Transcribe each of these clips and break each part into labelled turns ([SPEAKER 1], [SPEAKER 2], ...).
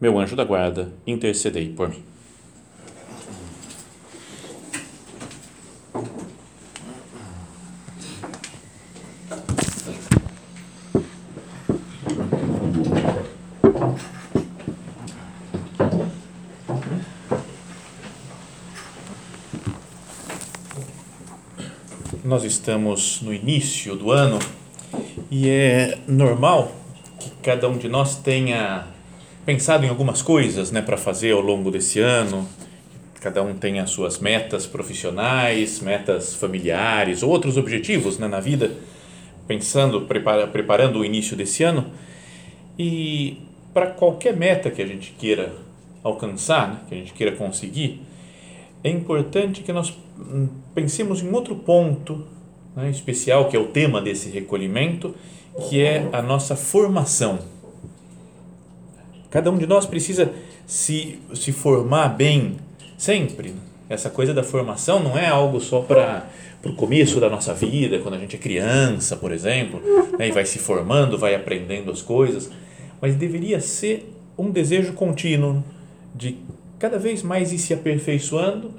[SPEAKER 1] meu anjo da guarda, intercedei por mim. Nós estamos no início do ano e é normal que cada um de nós tenha pensado em algumas coisas né, para fazer ao longo desse ano. Cada um tem as suas metas profissionais, metas familiares, outros objetivos né, na vida, pensando, prepara, preparando o início desse ano. E para qualquer meta que a gente queira alcançar, né, que a gente queira conseguir, é importante que nós hum, pensemos em outro ponto né, especial, que é o tema desse recolhimento, que é a nossa formação Cada um de nós precisa se, se formar bem sempre. Essa coisa da formação não é algo só para o começo da nossa vida, quando a gente é criança, por exemplo, né, e vai se formando, vai aprendendo as coisas, mas deveria ser um desejo contínuo de cada vez mais ir se aperfeiçoando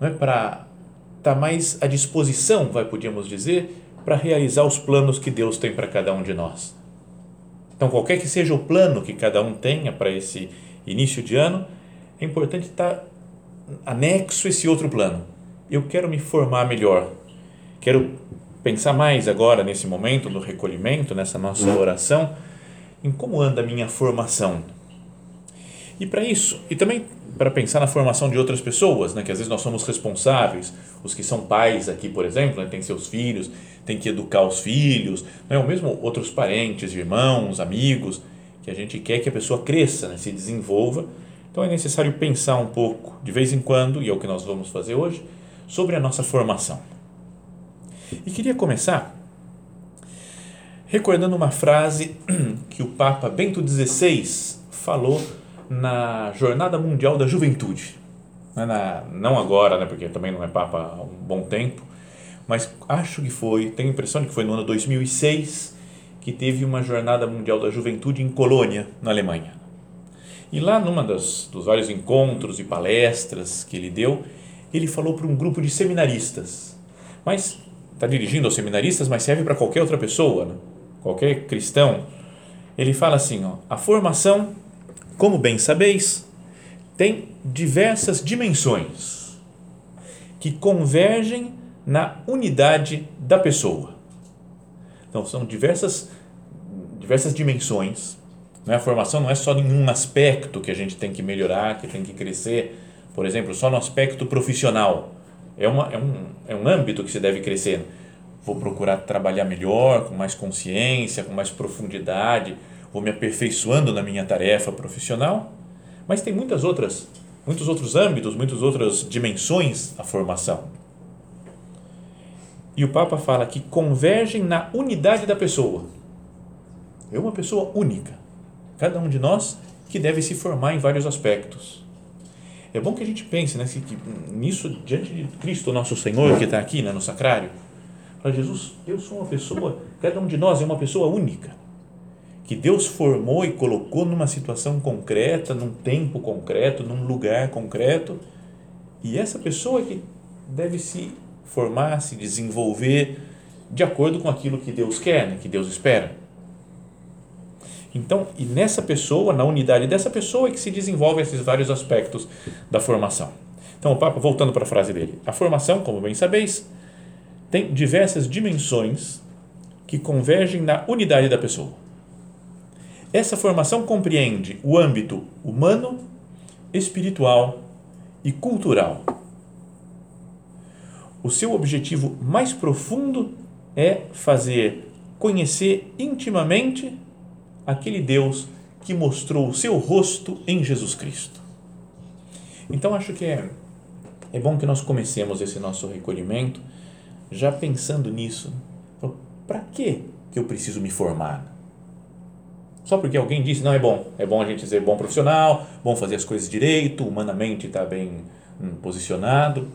[SPEAKER 1] né, para estar tá mais à disposição, vai podíamos dizer, para realizar os planos que Deus tem para cada um de nós. Então, qualquer que seja o plano que cada um tenha para esse início de ano, é importante estar anexo esse outro plano. Eu quero me formar melhor, quero pensar mais agora nesse momento do recolhimento, nessa nossa uhum. oração, em como anda a minha formação. E para isso, e também para pensar na formação de outras pessoas, né, que às vezes nós somos responsáveis, os que são pais aqui, por exemplo, né, têm seus filhos, têm que educar os filhos, né, ou mesmo outros parentes, irmãos, amigos, que a gente quer que a pessoa cresça, né, se desenvolva. Então é necessário pensar um pouco, de vez em quando, e é o que nós vamos fazer hoje, sobre a nossa formação. E queria começar recordando uma frase que o Papa Bento XVI falou na Jornada Mundial da Juventude. Não, na, não agora, né, porque também não é Papa há um bom tempo, mas acho que foi, tenho a impressão de que foi no ano 2006 que teve uma Jornada Mundial da Juventude em Colônia, na Alemanha. E lá, numa das, dos vários encontros e palestras que ele deu, ele falou para um grupo de seminaristas. Mas está dirigindo aos seminaristas, mas serve para qualquer outra pessoa, né? qualquer cristão. Ele fala assim: ó, a formação como bem sabeis, tem diversas dimensões que convergem na unidade da pessoa. Então, são diversas, diversas dimensões. Né? A formação não é só em um aspecto que a gente tem que melhorar, que tem que crescer. Por exemplo, só no aspecto profissional. É, uma, é, um, é um âmbito que se deve crescer. Vou procurar trabalhar melhor, com mais consciência, com mais profundidade vou me aperfeiçoando na minha tarefa profissional, mas tem muitas outras, muitos outros âmbitos, muitas outras dimensões a formação. E o Papa fala que convergem na unidade da pessoa. É uma pessoa única, cada um de nós que deve se formar em vários aspectos. É bom que a gente pense né, que, nisso diante de Cristo, nosso Senhor, que está aqui né, no sacrário. Para Jesus, eu sou uma pessoa, cada um de nós é uma pessoa única que Deus formou e colocou numa situação concreta, num tempo concreto, num lugar concreto, e essa pessoa que deve se formar, se desenvolver de acordo com aquilo que Deus quer, né, que Deus espera. Então, e nessa pessoa, na unidade dessa pessoa é que se desenvolvem esses vários aspectos da formação. Então, o Papa, voltando para a frase dele, a formação, como bem sabeis, tem diversas dimensões que convergem na unidade da pessoa. Essa formação compreende o âmbito humano, espiritual e cultural. O seu objetivo mais profundo é fazer conhecer intimamente aquele Deus que mostrou o seu rosto em Jesus Cristo. Então acho que é, é bom que nós comecemos esse nosso recolhimento já pensando nisso. Para que eu preciso me formar? Só porque alguém disse, não é bom, é bom a gente ser bom profissional, bom fazer as coisas direito, humanamente está bem hum, posicionado.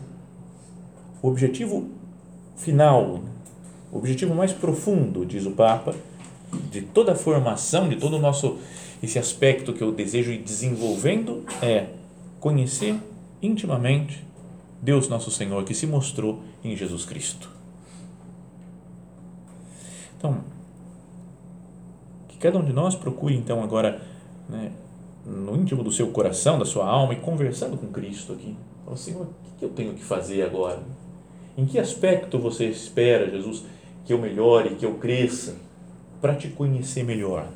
[SPEAKER 1] O objetivo final, o objetivo mais profundo, diz o Papa, de toda a formação, de todo o nosso esse aspecto que eu desejo ir desenvolvendo é conhecer intimamente Deus nosso Senhor que se mostrou em Jesus Cristo. Então, que cada um de nós procure então agora, né, no íntimo do seu coração, da sua alma e conversando com Cristo aqui, fala Senhor, o que eu tenho que fazer agora? Em que aspecto você espera, Jesus, que eu melhore, que eu cresça para te conhecer melhor?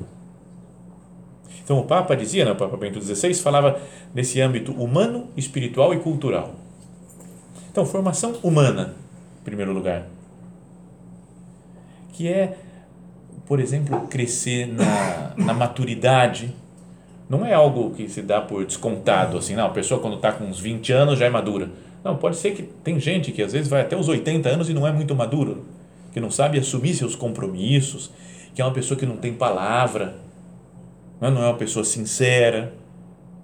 [SPEAKER 1] Então, o Papa dizia, né, o Papa Bento XVI, falava nesse âmbito humano, espiritual e cultural. Então, formação humana, em primeiro lugar, que é, por exemplo, crescer na, na maturidade. Não é algo que se dá por descontado, assim, não, a pessoa quando está com uns 20 anos já é madura. Não, pode ser que tem gente que às vezes vai até os 80 anos e não é muito maduro, que não sabe assumir seus compromissos, que é uma pessoa que não tem palavra, é? não é uma pessoa sincera,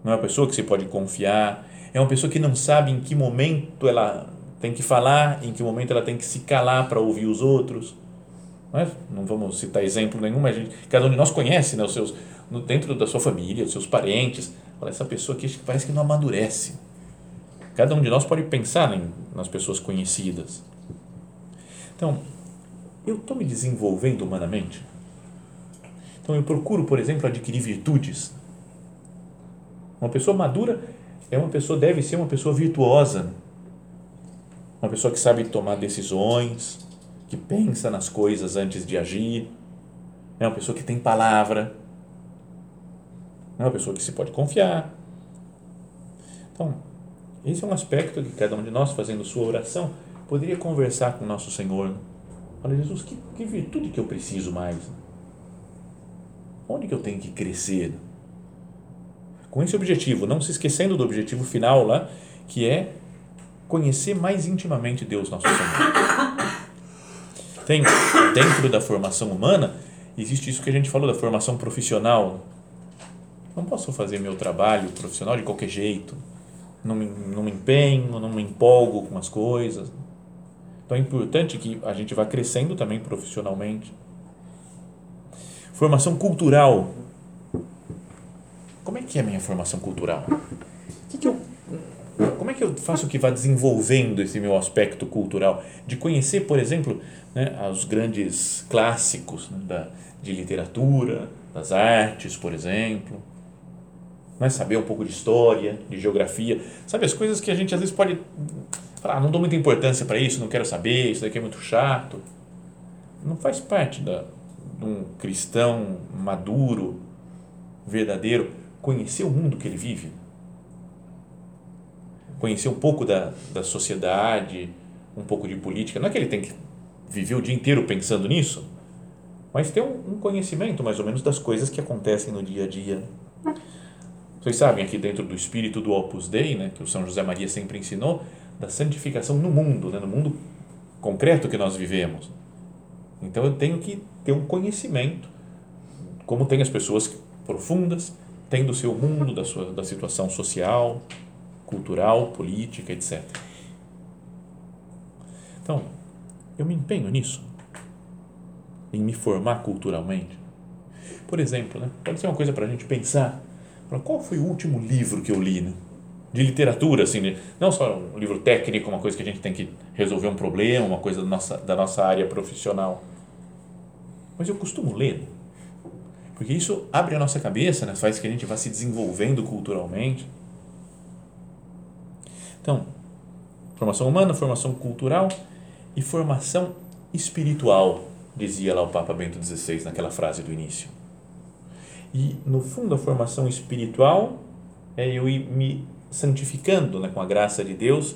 [SPEAKER 1] não é uma pessoa que você pode confiar, é uma pessoa que não sabe em que momento ela tem que falar, em que momento ela tem que se calar para ouvir os outros. Não, é? não vamos citar exemplo nenhum, mas gente, cada um de nós conhece né, os seus, dentro da sua família, os seus parentes. Essa pessoa aqui parece que não amadurece. Cada um de nós pode pensar em, nas pessoas conhecidas. Então, eu estou me desenvolvendo humanamente? Então eu procuro, por exemplo, adquirir virtudes. Uma pessoa madura é uma pessoa deve ser uma pessoa virtuosa, uma pessoa que sabe tomar decisões, que pensa nas coisas antes de agir, é uma pessoa que tem palavra, é uma pessoa que se pode confiar. Então, esse é um aspecto que cada um de nós, fazendo sua oração, poderia conversar com o nosso Senhor. Olha, Jesus, que, que virtude que eu preciso mais? Onde que eu tenho que crescer? Com esse objetivo, não se esquecendo do objetivo final lá, que é conhecer mais intimamente Deus nosso Senhor. Tem dentro da formação humana existe isso que a gente falou da formação profissional. Não posso fazer meu trabalho profissional de qualquer jeito. Não me, não me empenho, não me empolgo com as coisas. Então é importante que a gente vá crescendo também profissionalmente Formação cultural. Como é que é a minha formação cultural? Que que eu, como é que eu faço que vá desenvolvendo esse meu aspecto cultural? De conhecer, por exemplo, né, os grandes clássicos né, da, de literatura, das artes, por exemplo. Né, saber um pouco de história, de geografia. Sabe, as coisas que a gente às vezes pode falar, ah, não dou muita importância para isso, não quero saber, isso daqui é muito chato. Não faz parte da, de um cristão maduro, verdadeiro, conhecer o mundo que ele vive, conhecer um pouco da, da sociedade, um pouco de política. Não é que ele tem que viver o dia inteiro pensando nisso, mas ter um, um conhecimento mais ou menos das coisas que acontecem no dia a dia. Vocês sabem aqui dentro do espírito do Opus Dei, né, que o São José Maria sempre ensinou, da santificação no mundo, né, no mundo concreto que nós vivemos. Então eu tenho que ter um conhecimento, como tem as pessoas profundas, tem do seu mundo, da sua da situação social, cultural, política, etc. Então, eu me empenho nisso, em me formar culturalmente. Por exemplo, né, pode ser uma coisa para a gente pensar, qual foi o último livro que eu li, né? de literatura, assim, não só um livro técnico, uma coisa que a gente tem que resolver um problema, uma coisa da nossa, da nossa área profissional mas eu costumo ler, porque isso abre a nossa cabeça, né? faz que a gente vá se desenvolvendo culturalmente. Então, formação humana, formação cultural e formação espiritual, dizia lá o Papa Bento XVI naquela frase do início. E, no fundo, a formação espiritual é eu ir me santificando né, com a graça de Deus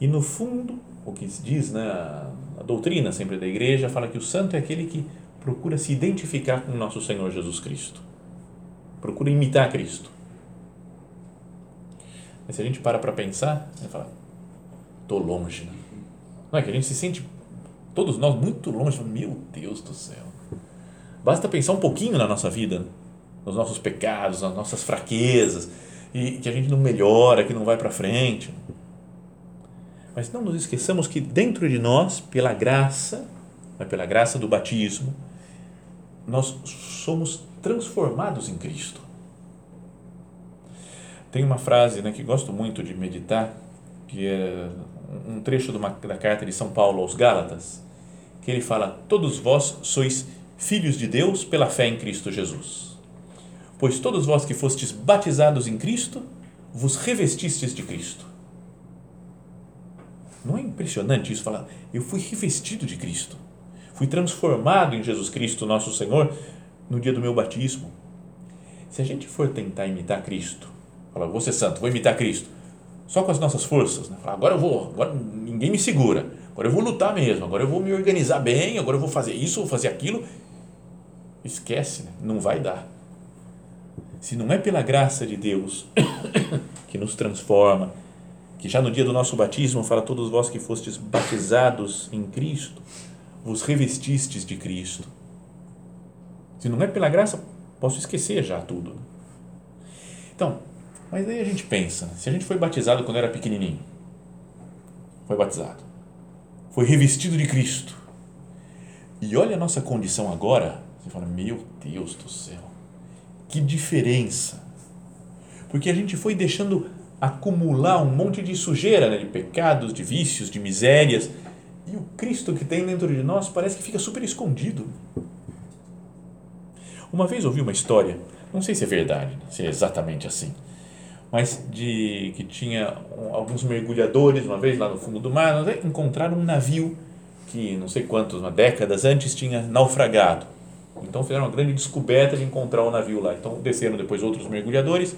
[SPEAKER 1] e, no fundo, o que se diz, né, a, doutrina sempre da igreja fala que o santo é aquele que procura se identificar com nosso Senhor Jesus Cristo. procura imitar Cristo. Mas se a gente para para pensar, a fala, estou longe. Né? Não é que a gente se sente, todos nós, muito longe. Meu Deus do céu. Basta pensar um pouquinho na nossa vida, nos nossos pecados, nas nossas fraquezas, e que a gente não melhora, que não vai para frente. Mas não nos esqueçamos que dentro de nós, pela graça, né, pela graça do batismo, nós somos transformados em Cristo. Tem uma frase né, que gosto muito de meditar, que é um trecho uma, da carta de São Paulo aos Gálatas, que ele fala: Todos vós sois filhos de Deus pela fé em Cristo Jesus. Pois todos vós que fostes batizados em Cristo, vos revestistes de Cristo. Não é impressionante isso? Falar, eu fui revestido de Cristo, fui transformado em Jesus Cristo, nosso Senhor, no dia do meu batismo. Se a gente for tentar imitar Cristo, falar, vou ser santo, vou imitar Cristo, só com as nossas forças, né? falar, agora eu vou, agora ninguém me segura, agora eu vou lutar mesmo, agora eu vou me organizar bem, agora eu vou fazer isso, vou fazer aquilo. Esquece, né? não vai dar. Se não é pela graça de Deus que nos transforma, que já no dia do nosso batismo fala todos vós que fostes batizados em Cristo, vos revestistes de Cristo. Se não é pela graça, posso esquecer já tudo. Então, mas aí a gente pensa, se a gente foi batizado quando era pequenininho, foi batizado, foi revestido de Cristo, e olha a nossa condição agora, você fala, meu Deus do céu, que diferença! Porque a gente foi deixando acumular um monte de sujeira, né, de pecados, de vícios, de misérias. E o Cristo que tem dentro de nós parece que fica super escondido. Uma vez ouvi uma história, não sei se é verdade, se é exatamente assim, mas de que tinha alguns mergulhadores uma vez lá no fundo do mar encontraram um navio que não sei quantas décadas antes tinha naufragado. Então fizeram uma grande descoberta de encontrar o navio lá. Então desceram depois outros mergulhadores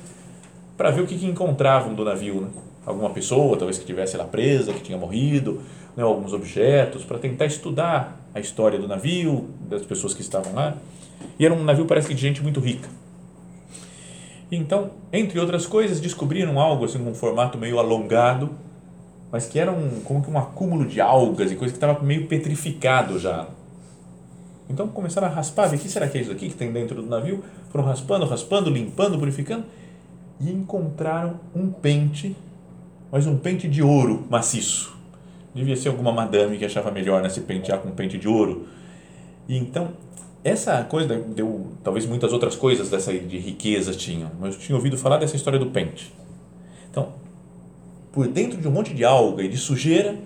[SPEAKER 1] para ver o que, que encontravam do navio. Né? Alguma pessoa, talvez que tivesse lá presa, que tinha morrido, né? alguns objetos, para tentar estudar a história do navio, das pessoas que estavam lá. E era um navio, parece que de gente muito rica. Então, entre outras coisas, descobriram algo assim, um formato meio alongado, mas que era um, como que um acúmulo de algas e coisa que estava meio petrificado já. Então começaram a raspar, ver o que será que é isso aqui que tem dentro do navio. Foram raspando, raspando, limpando, purificando e encontraram um pente, mas um pente de ouro maciço. Devia ser alguma madame que achava melhor né, pentear com um pente de ouro. E então, essa coisa deu, talvez muitas outras coisas dessa de riqueza tinham, mas eu tinha ouvido falar dessa história do pente. Então, por dentro de um monte de alga e de sujeira,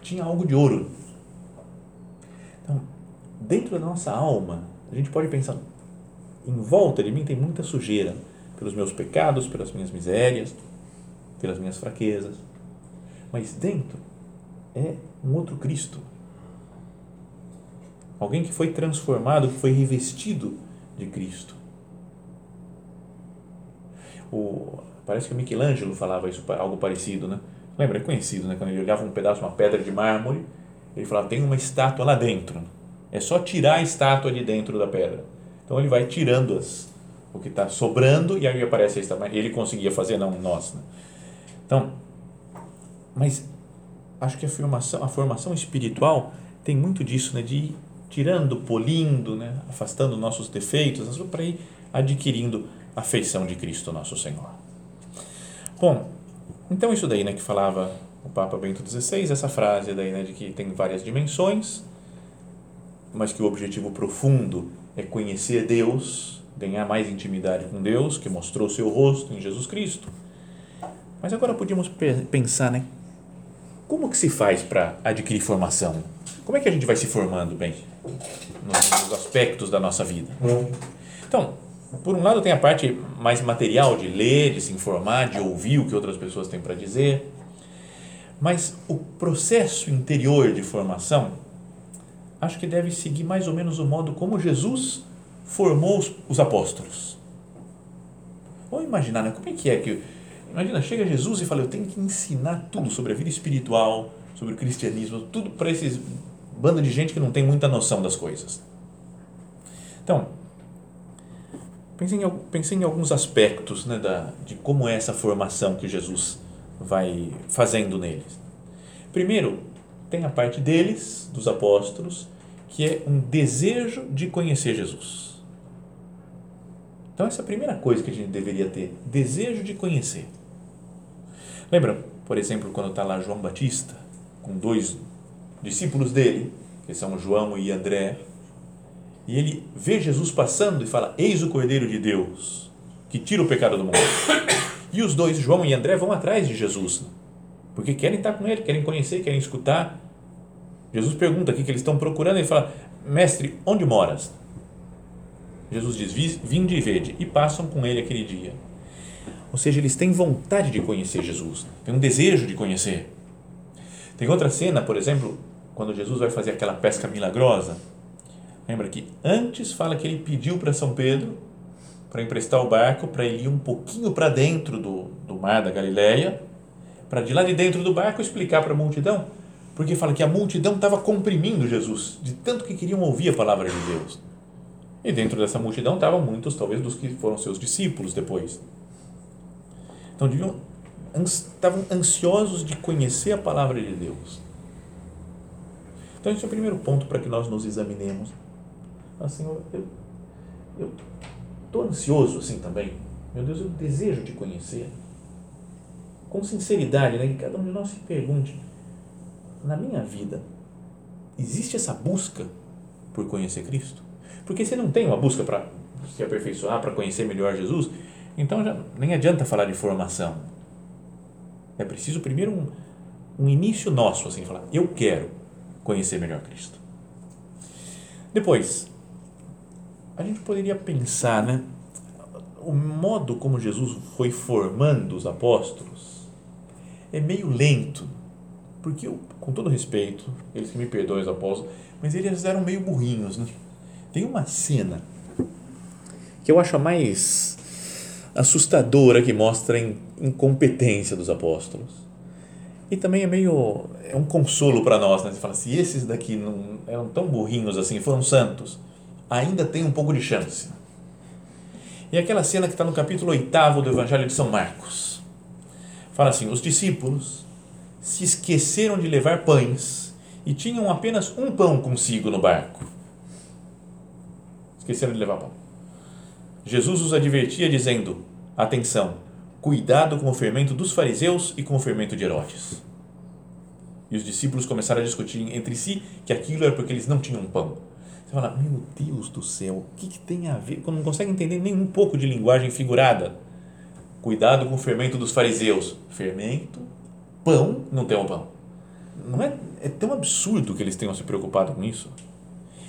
[SPEAKER 1] tinha algo de ouro. Dentro da nossa alma, a gente pode pensar, em volta de mim tem muita sujeira, pelos meus pecados, pelas minhas misérias, pelas minhas fraquezas. Mas dentro é um outro Cristo. Alguém que foi transformado, que foi revestido de Cristo. O, parece que o Michelangelo falava isso, algo parecido, né? Lembra? É conhecido, né? Quando ele olhava um pedaço, uma pedra de mármore, ele falava: tem uma estátua lá dentro. É só tirar a estátua de dentro da pedra. Então ele vai tirando as, o que está sobrando e aí aparece esta, ele conseguia fazer, não nós. Né? Então, mas acho que a formação, a formação espiritual tem muito disso, né, de ir tirando, polindo, né, afastando nossos defeitos, para ir adquirindo a feição de Cristo nosso Senhor. Bom, então isso daí, né, que falava o Papa Bento XVI, essa frase daí, né, de que tem várias dimensões, mas que o objetivo profundo é conhecer Deus ganhar mais intimidade com Deus, que mostrou seu rosto em Jesus Cristo. Mas agora podíamos pensar, né? Como que se faz para adquirir formação? Como é que a gente vai se formando bem nos aspectos da nossa vida? Então, por um lado tem a parte mais material de ler, de se informar, de ouvir o que outras pessoas têm para dizer, mas o processo interior de formação acho que deve seguir mais ou menos o modo como Jesus formou os, os apóstolos. Vamos imaginar, né? como é que é que. Imagina, chega Jesus e fala: Eu tenho que ensinar tudo sobre a vida espiritual, sobre o cristianismo, tudo para esses bando de gente que não tem muita noção das coisas. Então, pensei em, pensei em alguns aspectos né, da, de como é essa formação que Jesus vai fazendo neles. Primeiro, tem a parte deles, dos apóstolos, que é um desejo de conhecer Jesus. Então, essa é a primeira coisa que a gente deveria ter: desejo de conhecer. Lembra, por exemplo, quando está lá João Batista, com dois discípulos dele, que são João e André, e ele vê Jesus passando e fala: Eis o Cordeiro de Deus, que tira o pecado do mundo. E os dois, João e André, vão atrás de Jesus, porque querem estar com ele, querem conhecer, querem escutar. Jesus pergunta o que eles estão procurando, ele fala: Mestre, onde moras? Jesus diz: Vinde e vede, e passam com ele aquele dia. Ou seja, eles têm vontade de conhecer Jesus, têm um desejo de conhecer. Tem outra cena, por exemplo, quando Jesus vai fazer aquela pesca milagrosa Lembra que antes fala que ele pediu para São Pedro para emprestar o barco para ele ir um pouquinho para dentro do, do mar da Galileia, para de lá de dentro do barco explicar para a multidão, porque fala que a multidão estava comprimindo Jesus, de tanto que queriam ouvir a palavra de Deus. E dentro dessa multidão estavam muitos, talvez, dos que foram seus discípulos depois. Então, deviam, estavam ansiosos de conhecer a palavra de Deus. Então, esse é o primeiro ponto para que nós nos examinemos assim, eu eu estou ansioso assim também. Meu Deus, eu desejo te conhecer. Com sinceridade, né? Que cada um de nós se pergunte: na minha vida, existe essa busca por conhecer Cristo? Porque se não tem uma busca para se aperfeiçoar, para conhecer melhor Jesus, então já nem adianta falar de formação. É preciso primeiro um, um início nosso, assim, falar: eu quero conhecer melhor Cristo. Depois, a gente poderia pensar, né? O modo como Jesus foi formando os apóstolos é meio lento, porque eu, com todo respeito, eles que me perdoem os apóstolos, mas eles eram meio burrinhos, né? Tem uma cena que eu acho a mais assustadora que mostra a incompetência dos apóstolos. E também é meio é um consolo para nós, né? Você fala, se esses daqui não eram tão burrinhos assim, foram santos, ainda tem um pouco de chance. E aquela cena que está no capítulo 8 do Evangelho de São Marcos. Fala assim: os discípulos se esqueceram de levar pães e tinham apenas um pão consigo no barco. Esqueceram de levar pão. Jesus os advertia, dizendo: Atenção, cuidado com o fermento dos fariseus e com o fermento de Herodes. E os discípulos começaram a discutir entre si que aquilo era porque eles não tinham pão. Você fala, meu Deus do céu, o que, que tem a ver? Quando não consegue entender nem um pouco de linguagem figurada. Cuidado com o fermento dos fariseus. Fermento, pão, não tem um pão. Não é, é tão absurdo que eles tenham se preocupado com isso.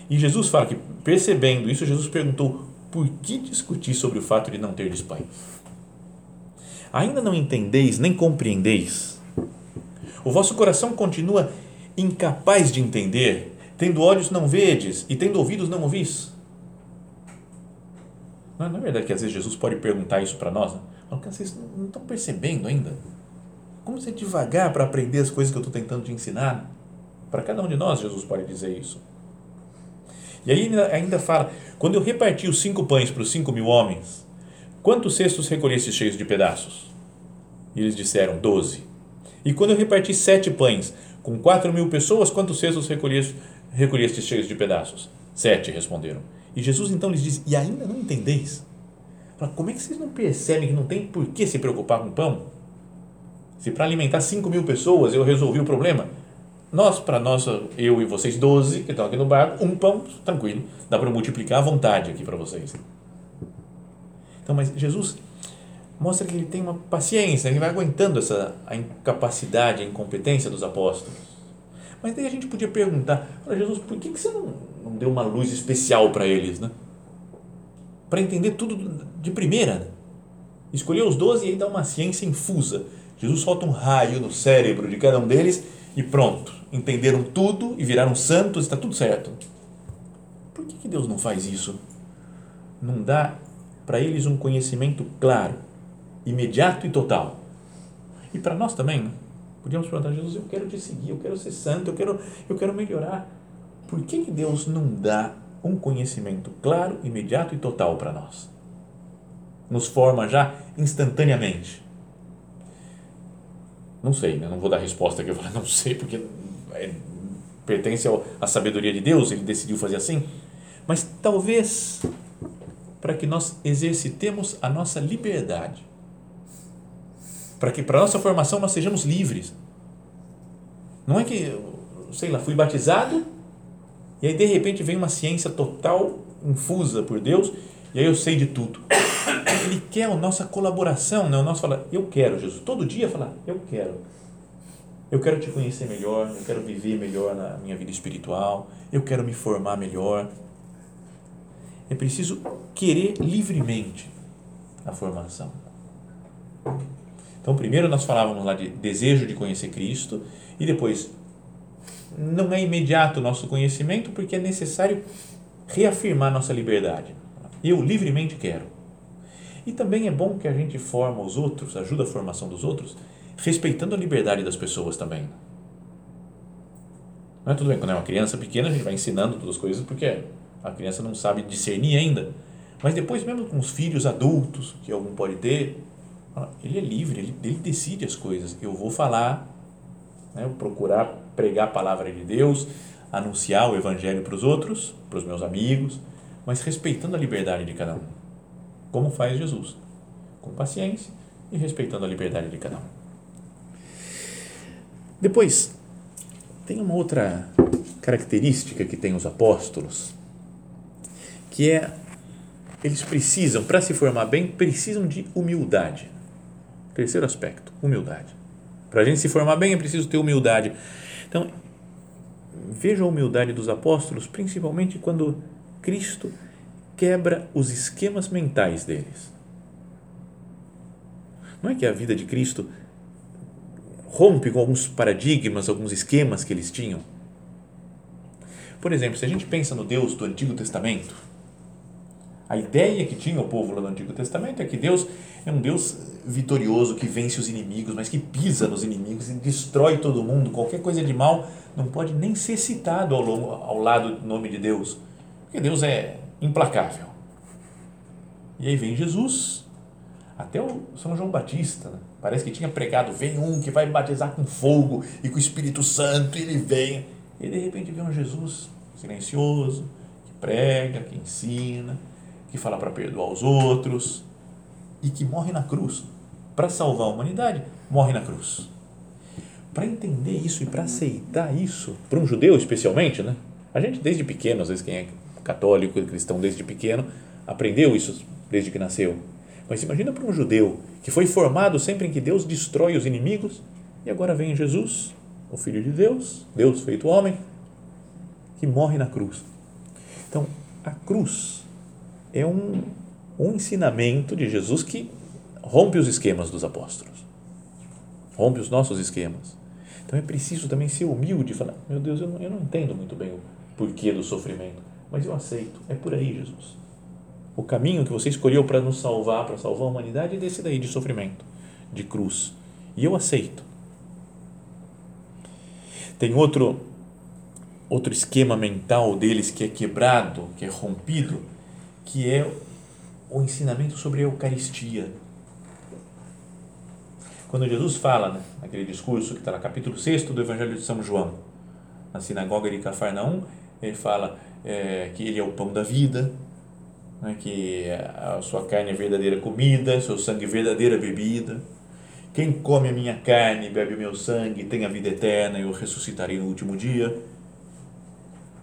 [SPEAKER 1] E Jesus fala que, percebendo isso, Jesus perguntou: por que discutir sobre o fato de não ter pães? Ainda não entendeis nem compreendeis? O vosso coração continua incapaz de entender Tendo olhos não vedes e tendo ouvidos não ouvis. Não, é verdade que às vezes Jesus pode perguntar isso para nós? Não, vocês não estão percebendo ainda? Como ser devagar para aprender as coisas que eu estou tentando te ensinar? Para cada um de nós, Jesus pode dizer isso. E aí ainda fala: quando eu reparti os cinco pães para os cinco mil homens, quantos cestos recolheste cheios de pedaços? E eles disseram: doze. E quando eu reparti sete pães com quatro mil pessoas, quantos cestos recolheste cheios de pedaços? Sete, responderam. E Jesus então lhes diz: E ainda não entendeis? Fala, como é que vocês não percebem que não tem por que se preocupar com pão? Se para alimentar cinco mil pessoas eu resolvi o problema, nós, para nós, eu e vocês, doze que estão aqui no barco, um pão, tranquilo, dá para multiplicar à vontade aqui para vocês. Então, mas Jesus mostra que ele tem uma paciência, ele vai aguentando essa a incapacidade, a incompetência dos apóstolos. Mas daí a gente podia perguntar, Jesus, por que, que você não, não deu uma luz especial para eles, né? Para entender tudo de primeira. Né? Escolheu os doze e aí dá uma ciência infusa. Jesus solta um raio no cérebro de cada um deles e pronto. Entenderam tudo e viraram santos, está tudo certo. Por que, que Deus não faz isso? Não dá para eles um conhecimento claro, imediato e total. E para nós também, né? Podíamos perguntar a Jesus: Eu quero te seguir, eu quero ser santo, eu quero, eu quero melhorar. Por que, que Deus não dá um conhecimento claro, imediato e total para nós? nos forma já instantaneamente? Não sei, né? não vou dar resposta aqui, eu falo, não sei, porque é, pertence à sabedoria de Deus, ele decidiu fazer assim. Mas talvez para que nós exercitemos a nossa liberdade, para que para a nossa formação nós sejamos livres. Não é que, sei lá, fui batizado e aí de repente vem uma ciência total infusa por Deus e aí eu sei de tudo. Ele quer a nossa colaboração, né? o nosso falar, eu quero, Jesus. Todo dia falar, eu quero. Eu quero te conhecer melhor, eu quero viver melhor na minha vida espiritual, eu quero me formar melhor. É preciso querer livremente a formação. Então, primeiro nós falávamos lá de desejo de conhecer Cristo e depois não é imediato o nosso conhecimento porque é necessário reafirmar nossa liberdade. Eu livremente quero. E também é bom que a gente forma os outros, ajuda a formação dos outros, respeitando a liberdade das pessoas também. Não é tudo bem, quando é uma criança pequena, a gente vai ensinando todas as coisas porque a criança não sabe discernir ainda. Mas depois, mesmo com os filhos adultos, que algum pode ter, ele é livre, ele, ele decide as coisas. Eu vou falar, né, procurar pregar a palavra de Deus, anunciar o evangelho para os outros, para os meus amigos, mas respeitando a liberdade de cada um, como faz Jesus, com paciência e respeitando a liberdade de cada um. Depois, tem uma outra característica que tem os apóstolos, que é eles precisam, para se formar bem, precisam de humildade. Terceiro aspecto, humildade. Para a gente se formar bem é preciso ter humildade. Então, veja a humildade dos apóstolos, principalmente quando Cristo quebra os esquemas mentais deles. Não é que a vida de Cristo rompe com alguns paradigmas, alguns esquemas que eles tinham? Por exemplo, se a gente pensa no Deus do Antigo Testamento, a ideia que tinha o povo lá do Antigo Testamento é que Deus é um Deus vitorioso que vence os inimigos, mas que pisa nos inimigos e destrói todo mundo. Qualquer coisa de mal não pode nem ser citado ao, longo, ao lado do nome de Deus, porque Deus é implacável. E aí vem Jesus, até o São João Batista, né? parece que tinha pregado: vem um que vai batizar com fogo e com o Espírito Santo, e ele vem. E de repente vem um Jesus silencioso, que prega, que ensina que fala para perdoar os outros e que morre na cruz. Para salvar a humanidade, morre na cruz. Para entender isso e para aceitar isso, para um judeu especialmente, né? A gente desde pequeno, às vezes quem é católico, cristão desde pequeno, aprendeu isso desde que nasceu. Mas imagina para um judeu que foi formado sempre em que Deus destrói os inimigos e agora vem Jesus, o Filho de Deus, Deus feito homem, que morre na cruz. Então, a cruz é um, um ensinamento de Jesus que rompe os esquemas dos apóstolos, rompe os nossos esquemas. Então é preciso também ser humilde e falar: meu Deus, eu não, eu não entendo muito bem o porquê do sofrimento, mas eu aceito, é por aí, Jesus. O caminho que você escolheu para nos salvar, para salvar a humanidade, é desse daí de sofrimento, de cruz. E eu aceito. Tem outro outro esquema mental deles que é quebrado, que é rompido, que é o ensinamento sobre a Eucaristia. Quando Jesus fala, né, naquele discurso que está no capítulo 6 do Evangelho de São João, na sinagoga de Cafarnaum, ele fala é, que ele é o pão da vida, né, que a sua carne é verdadeira comida, seu sangue é verdadeira bebida. Quem come a minha carne e bebe o meu sangue tem a vida eterna eu ressuscitarei no último dia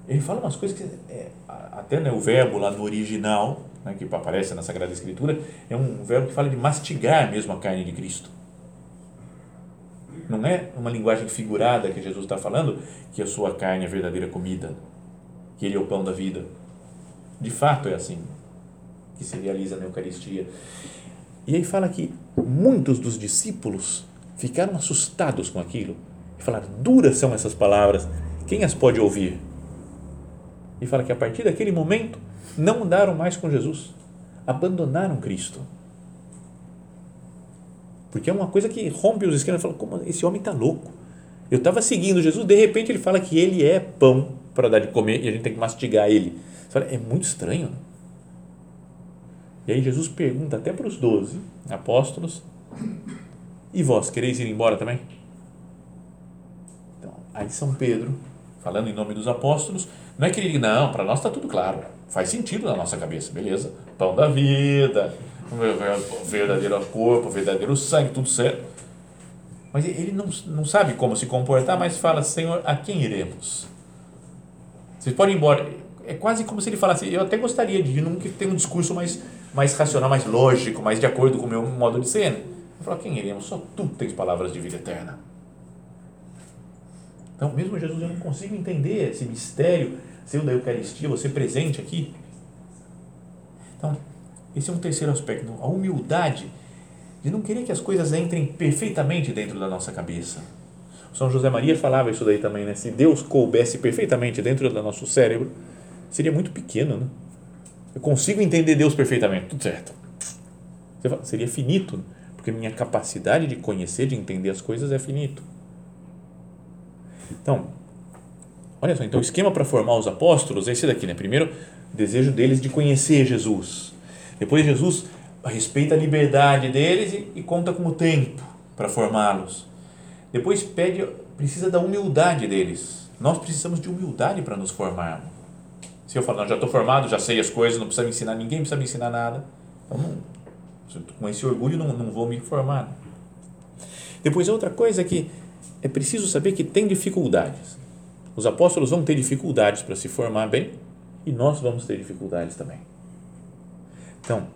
[SPEAKER 1] ele fala umas coisas que é, até né, o verbo lá no original né, que aparece na Sagrada Escritura é um verbo que fala de mastigar mesmo a carne de Cristo. Não é uma linguagem figurada que Jesus está falando que a sua carne é verdadeira comida que ele é o pão da vida. De fato é assim que se realiza na Eucaristia. E aí fala que muitos dos discípulos ficaram assustados com aquilo e falaram duras são essas palavras quem as pode ouvir e fala que a partir daquele momento não andaram mais com Jesus, abandonaram Cristo. Porque é uma coisa que rompe os esquemas. Fala, como esse homem está louco? Eu estava seguindo Jesus, de repente ele fala que ele é pão para dar de comer e a gente tem que mastigar ele. Fala, é muito estranho. E aí Jesus pergunta até para os doze apóstolos: E vós quereis ir embora também? Então, aí São Pedro, falando em nome dos apóstolos, não é que ele diga, não, para nós está tudo claro, faz sentido na nossa cabeça, beleza? Pão da vida, verdadeiro corpo, verdadeiro sangue, tudo certo. Mas ele não, não sabe como se comportar, mas fala, Senhor, a quem iremos? Vocês podem ir embora. É quase como se ele falasse, eu até gostaria de que tem um discurso mais, mais racional, mais lógico, mais de acordo com o meu modo de ser. Ele fala, quem iremos? Só tu tens palavras de vida eterna. Então, mesmo Jesus, eu não consigo entender esse mistério seu da Eucaristia, você presente aqui. Então, esse é um terceiro aspecto, a humildade de não querer que as coisas entrem perfeitamente dentro da nossa cabeça. São José Maria falava isso daí também, né? Se Deus coubesse perfeitamente dentro do nosso cérebro, seria muito pequeno, né? Eu consigo entender Deus perfeitamente, tudo certo. Seria finito, porque minha capacidade de conhecer, de entender as coisas é finito. Então, olha só, então o esquema para formar os apóstolos é esse daqui, né? Primeiro, desejo deles de conhecer Jesus. Depois, Jesus respeita a liberdade deles e, e conta com o tempo para formá-los. Depois, pede, precisa da humildade deles. Nós precisamos de humildade para nos formar. Se eu falar, não, já estou formado, já sei as coisas, não precisa me ensinar, ninguém precisa me ensinar nada. Então, com esse orgulho, não, não vou me formar. Depois, outra coisa é que é preciso saber que tem dificuldades. Os apóstolos vão ter dificuldades para se formar bem e nós vamos ter dificuldades também. Então,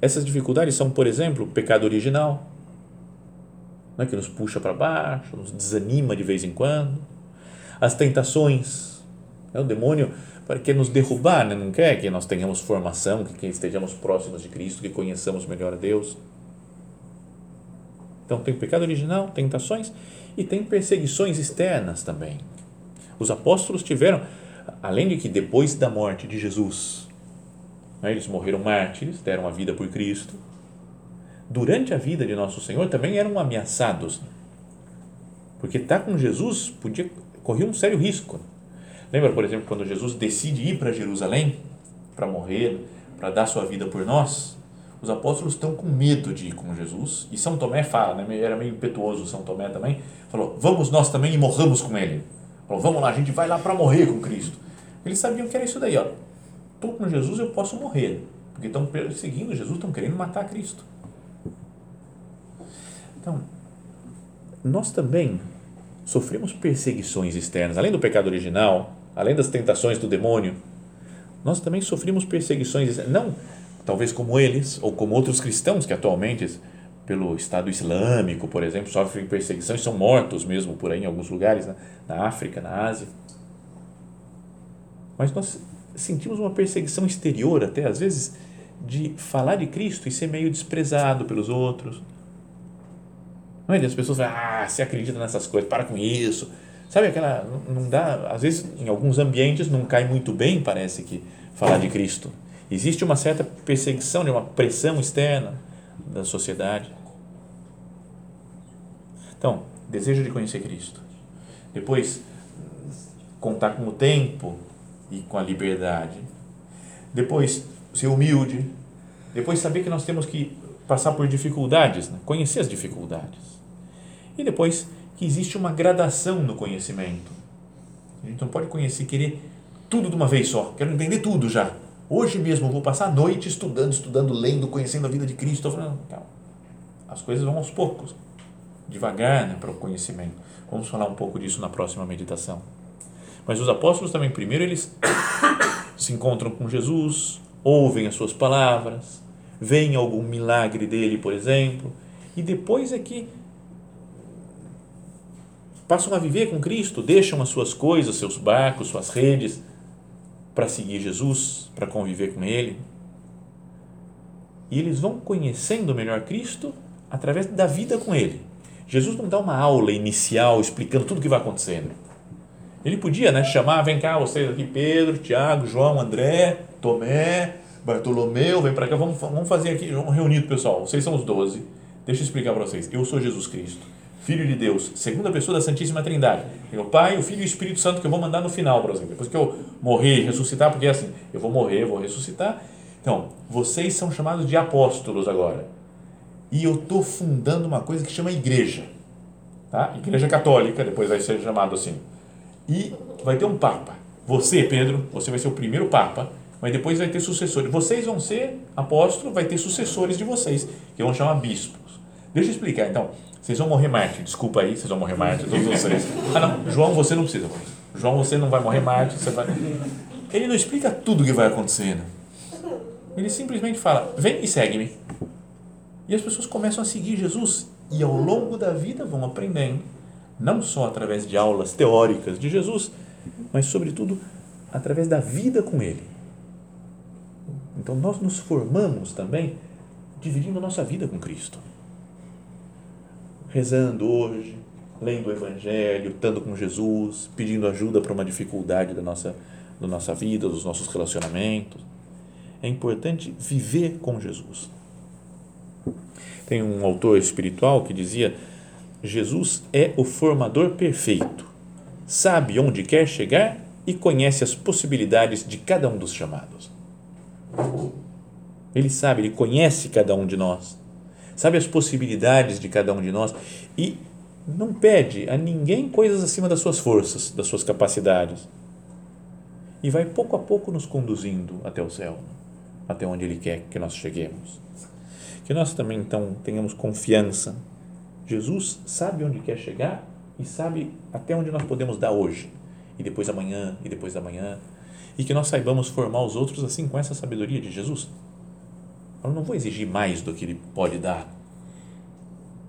[SPEAKER 1] essas dificuldades são, por exemplo, o pecado original, né, que nos puxa para baixo, nos desanima de vez em quando, as tentações, né, o demônio quer nos derrubar, né, não quer que nós tenhamos formação, que estejamos próximos de Cristo, que conheçamos melhor a Deus. Então, tem pecado original, tentações e tem perseguições externas também. Os apóstolos tiveram, além de que depois da morte de Jesus, né, eles morreram mártires, deram a vida por Cristo, durante a vida de Nosso Senhor também eram ameaçados. Porque estar com Jesus podia correr um sério risco. Lembra, por exemplo, quando Jesus decide ir para Jerusalém para morrer, para dar sua vida por nós? Os apóstolos estão com medo de ir com Jesus, e São Tomé fala, né, era meio impetuoso São Tomé também, falou, vamos nós também e morramos com ele. Falou, vamos lá, a gente vai lá para morrer com Cristo. Eles sabiam que era isso daí, ó. Estou com Jesus, eu posso morrer, porque estão perseguindo Jesus, estão querendo matar Cristo. Então, nós também sofremos perseguições externas, além do pecado original, além das tentações do demônio, nós também sofrimos perseguições, não talvez como eles, ou como outros cristãos que atualmente, pelo Estado Islâmico, por exemplo, sofrem perseguição e são mortos mesmo por aí em alguns lugares, né? na África, na Ásia. Mas nós sentimos uma perseguição exterior, até às vezes, de falar de Cristo e ser meio desprezado pelos outros. Não é? As pessoas falam, ah, você acredita nessas coisas, para com isso. Sabe aquela, não dá, às vezes em alguns ambientes não cai muito bem, parece que, falar de Cristo Existe uma certa perseguição, uma pressão externa da sociedade. Então, desejo de conhecer Cristo. Depois, contar com o tempo e com a liberdade. Depois, ser humilde. Depois, saber que nós temos que passar por dificuldades, né? conhecer as dificuldades. E depois, que existe uma gradação no conhecimento. A gente não pode conhecer, querer tudo de uma vez só. Quero entender tudo já. Hoje mesmo eu vou passar a noite estudando, estudando, lendo, conhecendo a vida de Cristo. Falando, calma. As coisas vão aos poucos, devagar né, para o conhecimento. Vamos falar um pouco disso na próxima meditação. Mas os apóstolos também, primeiro eles se encontram com Jesus, ouvem as suas palavras, veem algum milagre dele, por exemplo, e depois é que passam a viver com Cristo, deixam as suas coisas, seus barcos, suas redes, para seguir Jesus, para conviver com Ele. E eles vão conhecendo melhor Cristo através da vida com Ele. Jesus não dá uma aula inicial explicando tudo o que vai acontecendo. Ele podia né, chamar, vem cá, vocês aqui, Pedro, Tiago, João, André, Tomé, Bartolomeu, vem para cá, vamos, vamos fazer aqui, vamos reunir o pessoal, vocês são os doze. Deixa eu explicar para vocês. Eu sou Jesus Cristo Filho de Deus, segunda pessoa da Santíssima Trindade. Tem o Pai, o Filho e o Espírito Santo que eu vou mandar no final, por exemplo. Depois que eu morrer e ressuscitar, porque é assim, eu vou morrer, vou ressuscitar. Então, vocês são chamados de apóstolos agora. E eu estou fundando uma coisa que chama igreja. Tá? Igreja católica, depois vai ser chamado assim. E vai ter um papa. Você, Pedro, você vai ser o primeiro papa, mas depois vai ter sucessores. Vocês vão ser apóstolos, vai ter sucessores de vocês, que vão chamar bispos. Deixa eu explicar, então. Vocês vão morrer mártir, desculpa aí, vocês vão morrer mártir, todos vocês. Ah, não, João, você não precisa. João, você não vai morrer mártir, você vai. Ele não explica tudo o que vai acontecendo. Ele simplesmente fala: vem e segue-me. E as pessoas começam a seguir Jesus e ao longo da vida vão aprendendo, não só através de aulas teóricas de Jesus, mas sobretudo através da vida com Ele. Então nós nos formamos também dividindo a nossa vida com Cristo rezando hoje, lendo o Evangelho, estando com Jesus, pedindo ajuda para uma dificuldade da nossa, da nossa vida, dos nossos relacionamentos. É importante viver com Jesus. Tem um autor espiritual que dizia: Jesus é o formador perfeito, sabe onde quer chegar e conhece as possibilidades de cada um dos chamados. Ele sabe, ele conhece cada um de nós sabe as possibilidades de cada um de nós e não pede a ninguém coisas acima das suas forças, das suas capacidades. E vai pouco a pouco nos conduzindo até o céu, até onde Ele quer que nós cheguemos. Que nós também, então, tenhamos confiança. Jesus sabe onde quer chegar e sabe até onde nós podemos dar hoje, e depois amanhã, e depois da manhã. E que nós saibamos formar os outros assim com essa sabedoria de Jesus. Eu não vou exigir mais do que ele pode dar.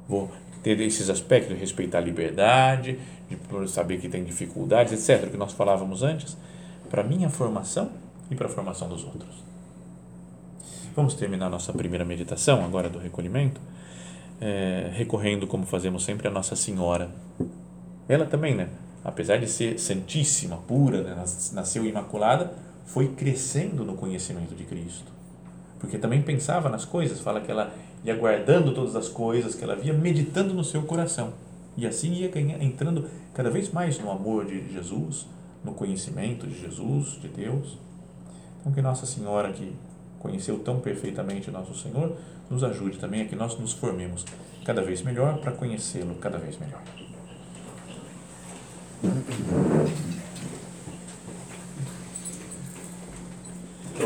[SPEAKER 1] Vou ter esses aspectos de respeitar a liberdade, de saber que tem dificuldades, etc., que nós falávamos antes, para minha formação e para a formação dos outros. Vamos terminar nossa primeira meditação, agora do recolhimento, é, recorrendo, como fazemos sempre, a Nossa Senhora. Ela também, né? apesar de ser santíssima, pura, né? nasceu imaculada, foi crescendo no conhecimento de Cristo porque também pensava nas coisas, fala que ela ia guardando todas as coisas que ela via, meditando no seu coração. E assim ia entrando cada vez mais no amor de Jesus, no conhecimento de Jesus, de Deus. Então, que Nossa Senhora, que conheceu tão perfeitamente nosso Senhor, nos ajude também a que nós nos formemos cada vez melhor para conhecê-lo cada vez melhor.